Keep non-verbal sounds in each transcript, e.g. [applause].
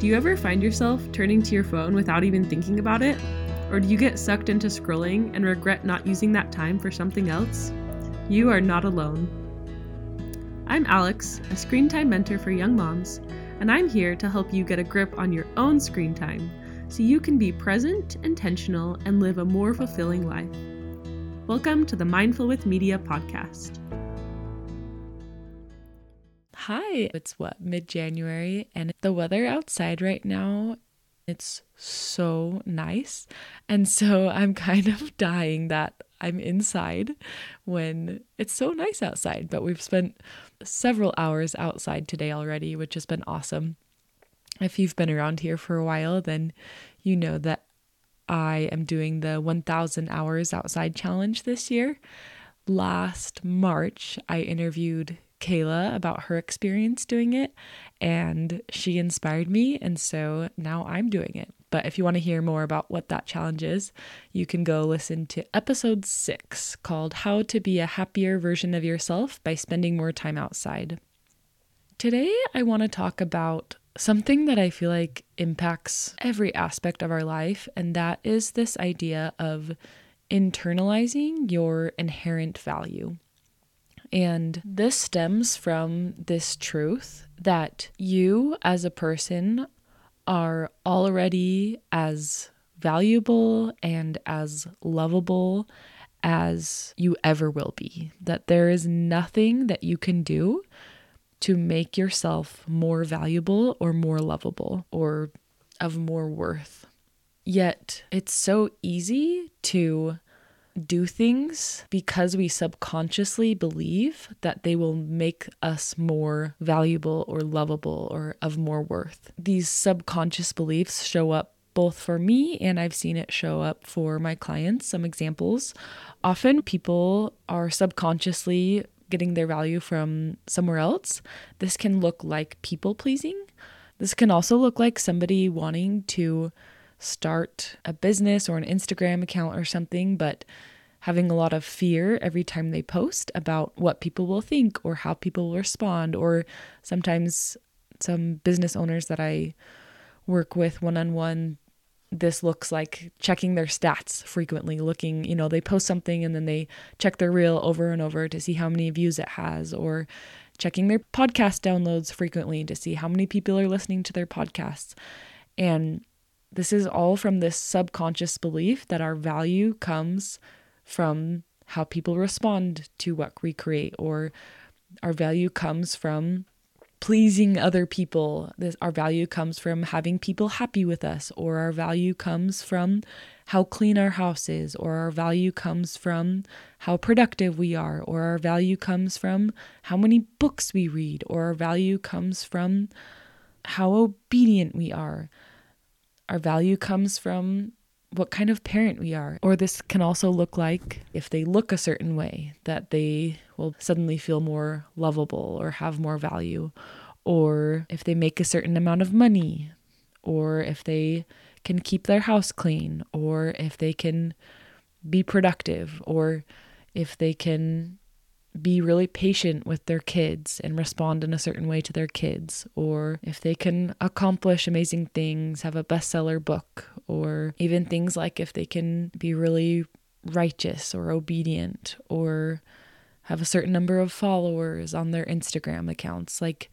Do you ever find yourself turning to your phone without even thinking about it? Or do you get sucked into scrolling and regret not using that time for something else? You are not alone. I'm Alex, a screen time mentor for young moms, and I'm here to help you get a grip on your own screen time so you can be present, intentional, and live a more fulfilling life. Welcome to the Mindful with Media podcast. Hi, it's what, mid January, and the weather outside right now, it's so nice. And so [laughs] I'm kind of dying that I'm inside when it's so nice outside. But we've spent several hours outside today already, which has been awesome. If you've been around here for a while, then you know that I am doing the 1000 hours outside challenge this year. Last March, I interviewed Kayla about her experience doing it, and she inspired me. And so now I'm doing it. But if you want to hear more about what that challenge is, you can go listen to episode six called How to Be a Happier Version of Yourself by Spending More Time Outside. Today, I want to talk about something that I feel like impacts every aspect of our life, and that is this idea of internalizing your inherent value. And this stems from this truth that you, as a person, are already as valuable and as lovable as you ever will be. That there is nothing that you can do to make yourself more valuable or more lovable or of more worth. Yet it's so easy to do things because we subconsciously believe that they will make us more valuable or lovable or of more worth. These subconscious beliefs show up both for me and I've seen it show up for my clients. Some examples often people are subconsciously getting their value from somewhere else. This can look like people pleasing. This can also look like somebody wanting to start a business or an Instagram account or something, but having a lot of fear every time they post about what people will think or how people will respond. Or sometimes some business owners that I work with one on one, this looks like checking their stats frequently, looking, you know, they post something and then they check their reel over and over to see how many views it has, or checking their podcast downloads frequently to see how many people are listening to their podcasts. And this is all from this subconscious belief that our value comes from how people respond to what we create, or our value comes from pleasing other people. This, our value comes from having people happy with us, or our value comes from how clean our house is, or our value comes from how productive we are, or our value comes from how many books we read, or our value comes from how obedient we are. Our value comes from what kind of parent we are. Or this can also look like if they look a certain way, that they will suddenly feel more lovable or have more value. Or if they make a certain amount of money, or if they can keep their house clean, or if they can be productive, or if they can be really patient with their kids and respond in a certain way to their kids, or if they can accomplish amazing things, have a bestseller book, or even things like if they can be really righteous or obedient, or have a certain number of followers on their Instagram accounts. Like,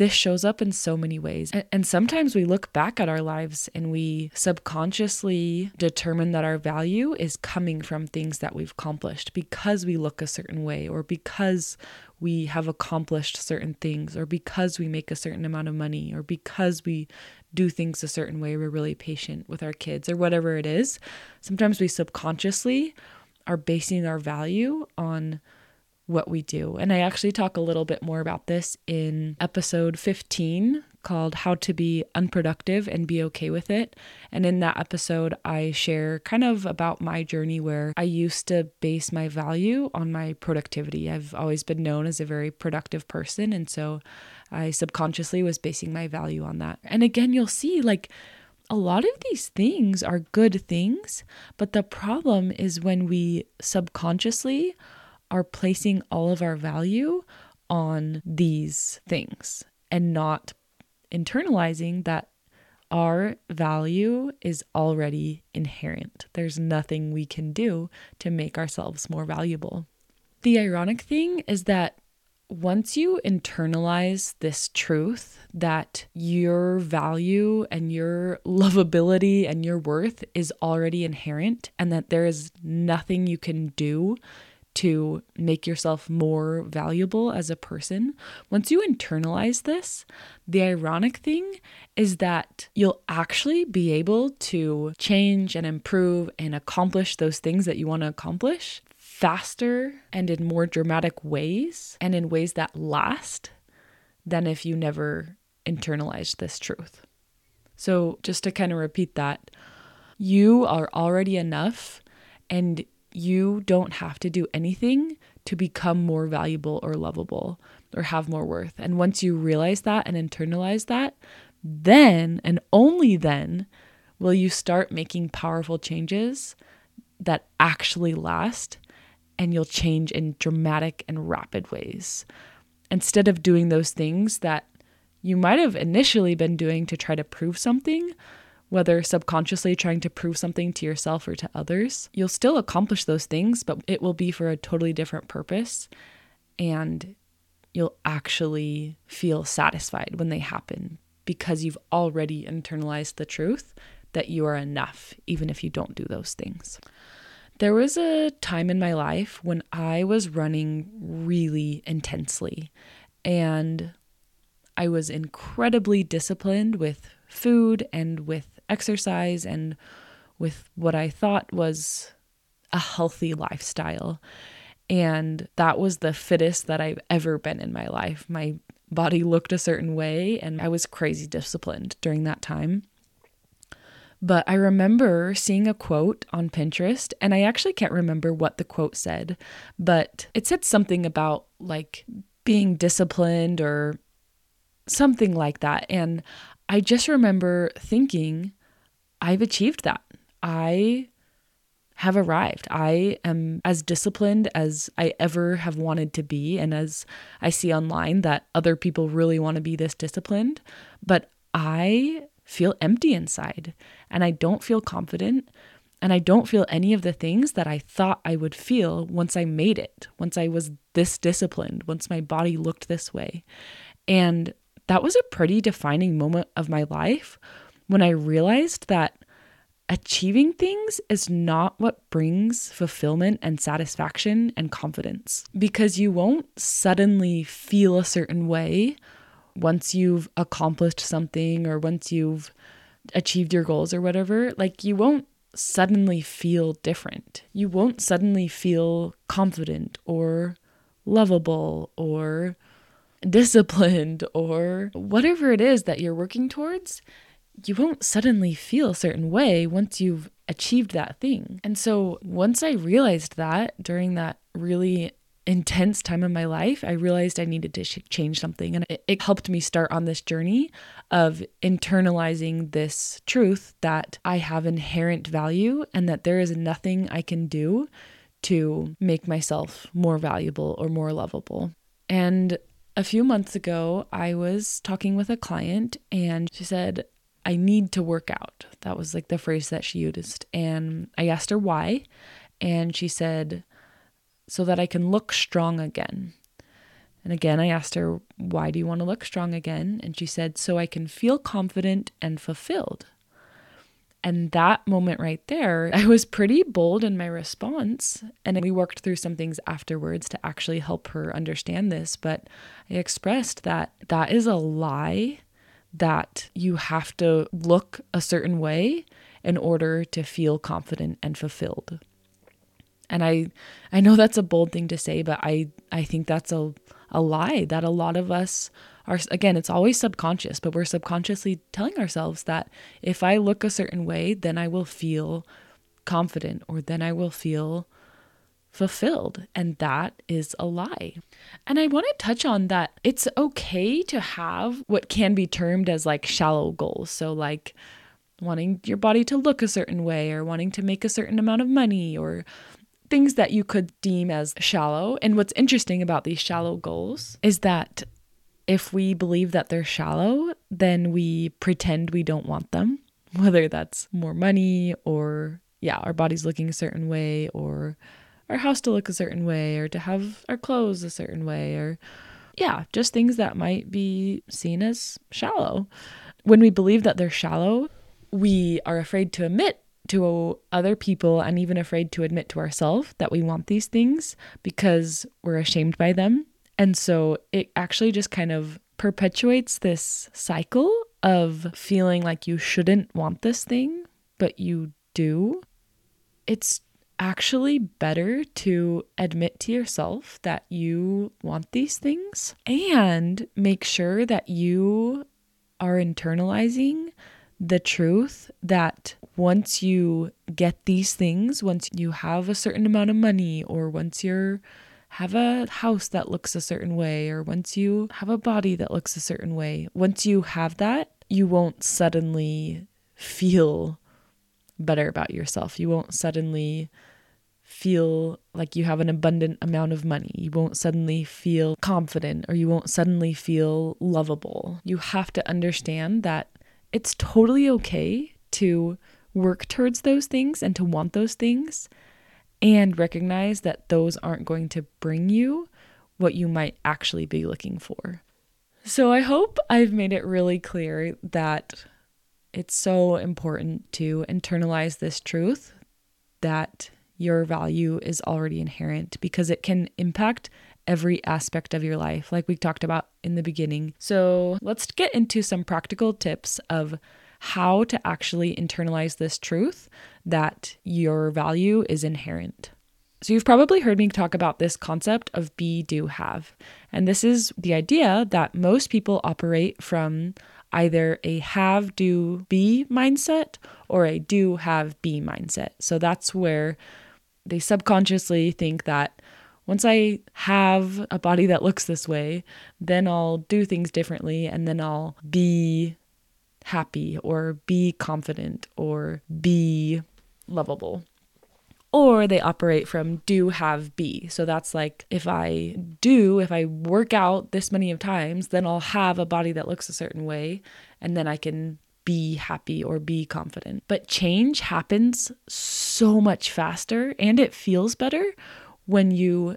this shows up in so many ways. And, sometimes we look back at our lives and we subconsciously determine that our value is coming from things that we've accomplished because we look a certain way or because we have accomplished certain things or because we make a certain amount of money or because we do things a certain way, we're really patient with our kids or whatever it is. Sometimes we subconsciously are basing our value on what we do. And I actually talk a little bit more about this in episode 15 called How to Be Unproductive and Be Okay with It. And in that episode, I share kind of about my journey where I used to base my value on my productivity. I've always been known as a very productive person. And so I subconsciously was basing my value on that. And again, you'll see like, a lot of these things are good things, but the problem is when we subconsciously are placing all of our value on these things and not internalizing that our value is already inherent. There's nothing we can do to make ourselves more valuable. The ironic thing is that once you internalize this truth that your value and your lovability and your worth is already inherent and that there is nothing you can do to make yourself more valuable as a person, once you internalize this, the ironic thing is that you'll actually be able to change and improve and accomplish those things that you want to accomplish faster and in more dramatic ways and in ways that last than if you never internalized this truth. So, just to kind of repeat that, you are already enough and you don't have to do anything to become more valuable or lovable or have more worth. And once you realize that and internalize that, then and only then will you start making powerful changes that actually last and you'll change in dramatic and rapid ways. Instead of doing those things that you might have initially been doing to try to prove something, whether subconsciously trying to prove something to yourself or to others, you'll still accomplish those things, but it will be for a totally different purpose. And you'll actually feel satisfied when they happen because you've already internalized the truth that you are enough, even if you don't do those things. There was a time in my life when I was running really intensely and I was incredibly disciplined with food and with exercise and with what I thought was a healthy lifestyle. And that was the fittest that I've ever been in my life. My body looked a certain way, and I was crazy disciplined during that time. But I remember seeing a quote on Pinterest, and I actually can't remember what the quote said, but it said something about like being disciplined or something like that. And I just remember thinking, I've achieved that. I have arrived. I am as disciplined as I ever have wanted to be. And as I see online that other people really want to be this disciplined, but I feel empty inside and I don't feel confident. And I don't feel any of the things that I thought I would feel once I made it, once I was this disciplined, once my body looked this way. And that was a pretty defining moment of my life when I realized that achieving things is not what brings fulfillment and satisfaction and confidence because you won't suddenly feel a certain way once you've accomplished something or once you've achieved your goals or whatever. Like, you won't suddenly feel different. You won't suddenly feel confident or lovable or disciplined or whatever it is that you're working towards you won't suddenly feel a certain way once you've achieved that thing. And so once I realized that during that really intense time in my life, I realized I needed to change something. And it, it helped me start on this journey of internalizing this truth that I have inherent value and that there is nothing I can do to make myself more valuable or more lovable. And a few months ago, I was talking with a client and she said, I need to work out. That was like the phrase that she used. And I asked her why. And she said, so that I can look strong again. And again, I asked her, why do you want to look strong again? And she said, so I can feel confident and fulfilled. And that moment right there, [laughs] I was pretty bold in my response. And we worked through some things afterwards to actually help her understand this. But I expressed that that is a lie that you have to look a certain way in order to feel confident and fulfilled. And I I know that's a bold thing to say, but I I think that's a a lie that a lot of us are again, it's always subconscious, but we're subconsciously telling ourselves that if I look a certain way, then I will feel confident or then I will feel fulfilled. And that is a lie. And I want to touch on that it's okay to have what can be termed as like shallow goals. So, like wanting your body to look a certain way or wanting to make a certain amount of money or things that you could deem as shallow. And what's interesting about these shallow goals is that if we believe that they're shallow, then we pretend we don't want them, whether that's more money or, yeah, our body's looking a certain way or our house to look a certain way or to have our clothes a certain way or, yeah, just things that might be seen as shallow. When we believe that they're shallow, we are afraid to admit to other people and even afraid to admit to ourselves that we want these things because we're ashamed by them and so it actually just kind of perpetuates this cycle of feeling like you shouldn't want this thing, but you do. It's actually better to admit to yourself that you want these things and make sure that you are internalizing the truth that once you get these things, once you have a certain amount of money, or once you're have a house that looks a certain way, or once you have a body that looks a certain way, once you have that, you won't suddenly feel better about yourself. You won't suddenly feel like you have an abundant amount of money. You won't suddenly feel confident or you won't suddenly feel lovable. You have to understand that it's totally okay to work towards those things and to want those things and recognize that those aren't going to bring you what you might actually be looking for. So I hope I've made it really clear that it's so important to internalize this truth that your value is already inherent because it can impact every aspect of your life, like we talked about in the beginning. So let's get into some practical tips of how to actually internalize this truth that your value is inherent. So, you've probably heard me talk about this concept of be, do, have. And this is the idea that most people operate from either a have, do, be mindset or a do, have, be mindset. So, that's where they subconsciously think that once I have a body that looks this way, then I'll do things differently and then I'll be happy or be confident or be lovable. Or they operate from do, have, be. So that's like if I do, if I work out this many of times, then I'll have a body that looks a certain way and then I can be happy or be confident. But change happens so much faster and it feels better when you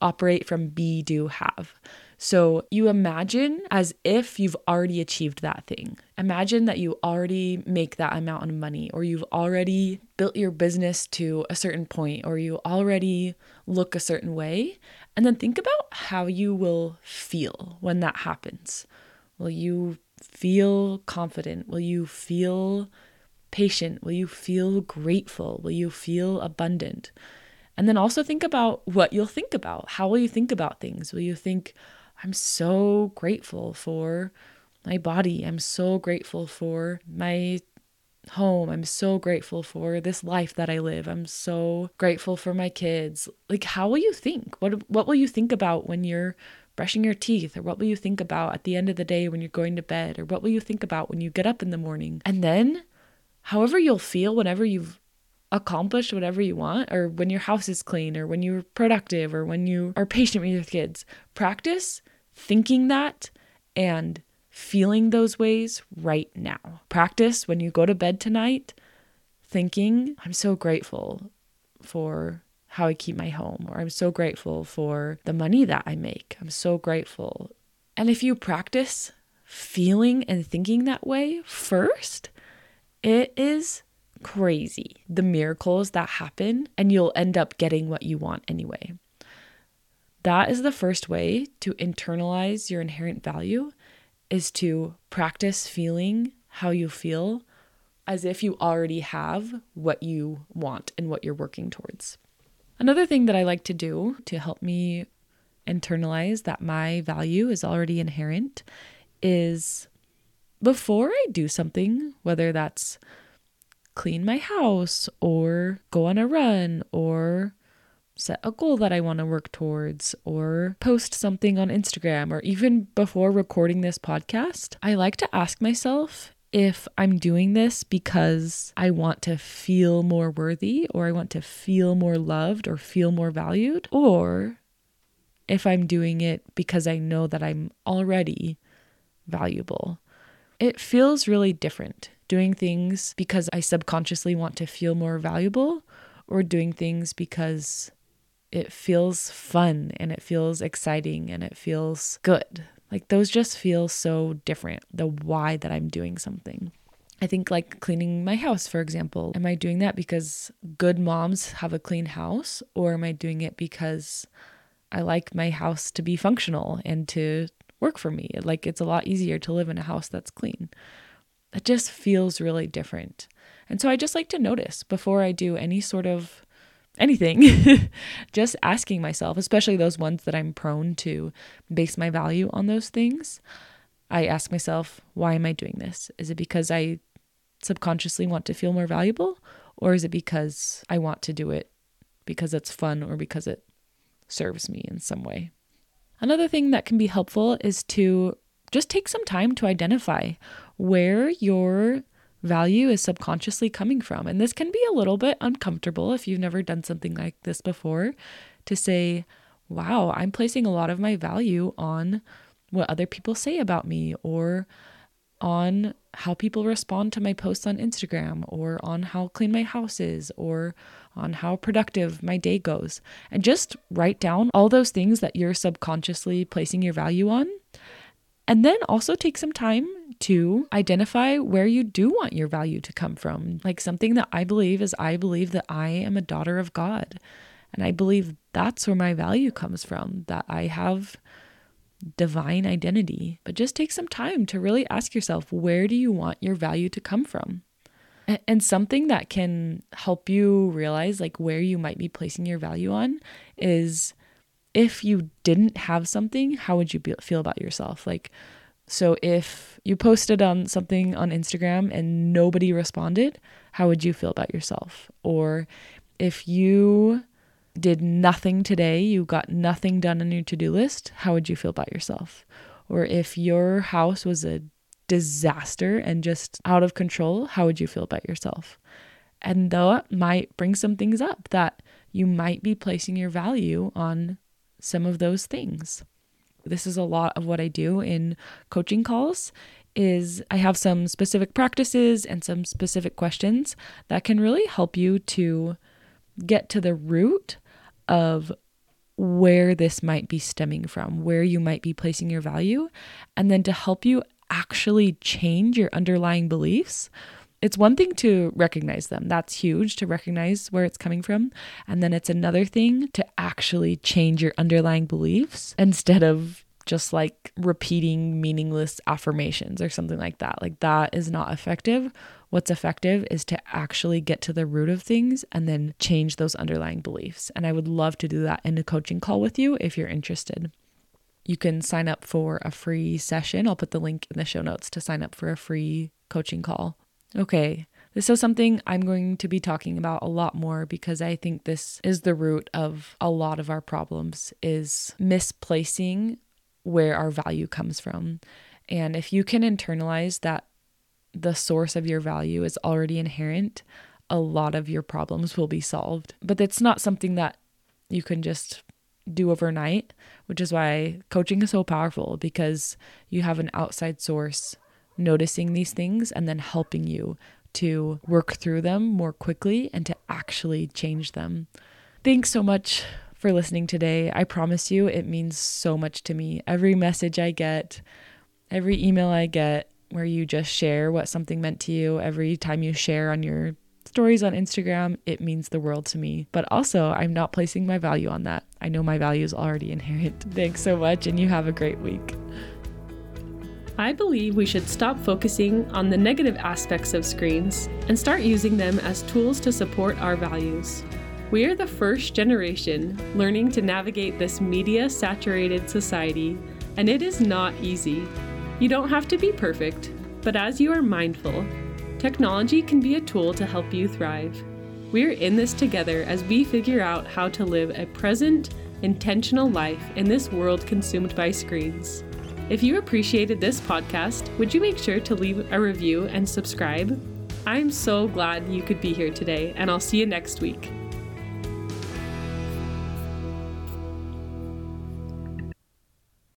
operate from be, do, have. So you imagine as if you've already achieved that thing. Imagine that you already make that amount of money, or you've already built your business to a certain point, or you already look a certain way. And then think about how you will feel when that happens. Will you feel confident? Will you feel patient? Will you feel grateful? Will you feel abundant? And then also think about what you'll think about. How will you think about things? Will you think, I'm so grateful for my body. I'm so grateful for my home. I'm so grateful for this life that I live. I'm so grateful for my kids. Like how will you think? What what will you think about when you're brushing your teeth or what will you think about at the end of the day when you're going to bed or what will you think about when you get up in the morning? And then however you'll feel whenever you've accomplished whatever you want or when your house is clean or when you're productive or when you are patient with your kids, practice thinking that and feeling those ways right now. Practice when you go to bed tonight thinking, I'm so grateful for how I keep my home, or I'm so grateful for the money that I make. I'm so grateful. And if you practice feeling and thinking that way first, it is crazy the miracles that happen, and you'll end up getting what you want anyway. That is the first way to internalize your inherent value is to practice feeling how you feel as if you already have what you want and what you're working towards. Another thing that I like to do to help me internalize that my value is already inherent is before I do something, whether that's clean my house or go on a run or set a goal that I want to work towards or post something on Instagram or even before recording this podcast, I like to ask myself if I'm doing this because I want to feel more worthy or I want to feel more loved or feel more valued, or if I'm doing it because I know that I'm already valuable. It feels really different doing things because I subconsciously want to feel more valuable or doing things because it feels fun and it feels exciting and it feels good. Like those just feel so different, the why that I'm doing something. I think like cleaning my house, for example. Am I doing that because good moms have a clean house or am I doing it because I like my house to be functional and to work for me? Like it's a lot easier to live in a house that's clean. It just feels really different. And so I just like to notice before I do any sort of anything, [laughs] just asking myself, especially those ones that I'm prone to base my value on those things. I ask myself, why am I doing this? Is it because I subconsciously want to feel more valuable? Or is it because I want to do it because it's fun or because it serves me in some way? Another thing that can be helpful is to just take some time to identify where your value is subconsciously coming from. And this can be a little bit uncomfortable if you've never done something like this before to say, wow, I'm placing a lot of my value on what other people say about me or on how people respond to my posts on Instagram or on how clean my house is or on how productive my day goes. And just write down all those things that you're subconsciously placing your value on. And then also take some time to identify where you do want your value to come from. Like something that I believe is I believe that I am a daughter of God. And I believe that's where my value comes from, that I have divine identity. But just take some time to really ask yourself where do you want your value to come from? And something that can help you realize like where you might be placing your value on is if you didn't have something, how would you be- feel about yourself? Like, so if you posted on something on Instagram and nobody responded, how would you feel about yourself? Or if you did nothing today, you got nothing done on your to do list, how would you feel about yourself? Or if your house was a disaster and just out of control, how would you feel about yourself? And though that might bring some things up that you might be placing your value on some of those things. This is a lot of what I do in coaching calls is I have some specific practices and some specific questions that can really help you to get to the root of where this might be stemming from, where you might be placing your value, and then to help you actually change your underlying beliefs. It's one thing to recognize them. That's huge to recognize where it's coming from. And then it's another thing to actually change your underlying beliefs instead of just like repeating meaningless affirmations or something like that. Like that is not effective. What's effective is to actually get to the root of things and then change those underlying beliefs. And I would love to do that in a coaching call with you if you're interested. You can sign up for a free session. I'll put the link in the show notes to sign up for a free coaching call. Okay, this is something I'm going to be talking about a lot more because I think this is the root of a lot of our problems is misplacing where our value comes from. And if you can internalize that the source of your value is already inherent, a lot of your problems will be solved. But it's not something that you can just do overnight, which is why coaching is so powerful because you have an outside source noticing these things and then helping you to work through them more quickly and to actually change them. Thanks so much for listening today. I promise you, it means so much to me. Every message I get, every email I get where you just share what something meant to you, every time you share on your stories on Instagram, it means the world to me. But also, I'm not placing my value on that. I know my value is already inherent. [laughs] Thanks so much, and you have a great week. I believe we should stop focusing on the negative aspects of screens and start using them as tools to support our values. We are the first generation learning to navigate this media saturated society, and it is not easy. You don't have to be perfect, but as you are mindful, technology can be a tool to help you thrive. We're in this together as we figure out how to live a present, intentional life in this world consumed by screens. If you appreciated this podcast, would you make sure to leave a review and subscribe? I'm so glad you could be here today, and I'll see you next week.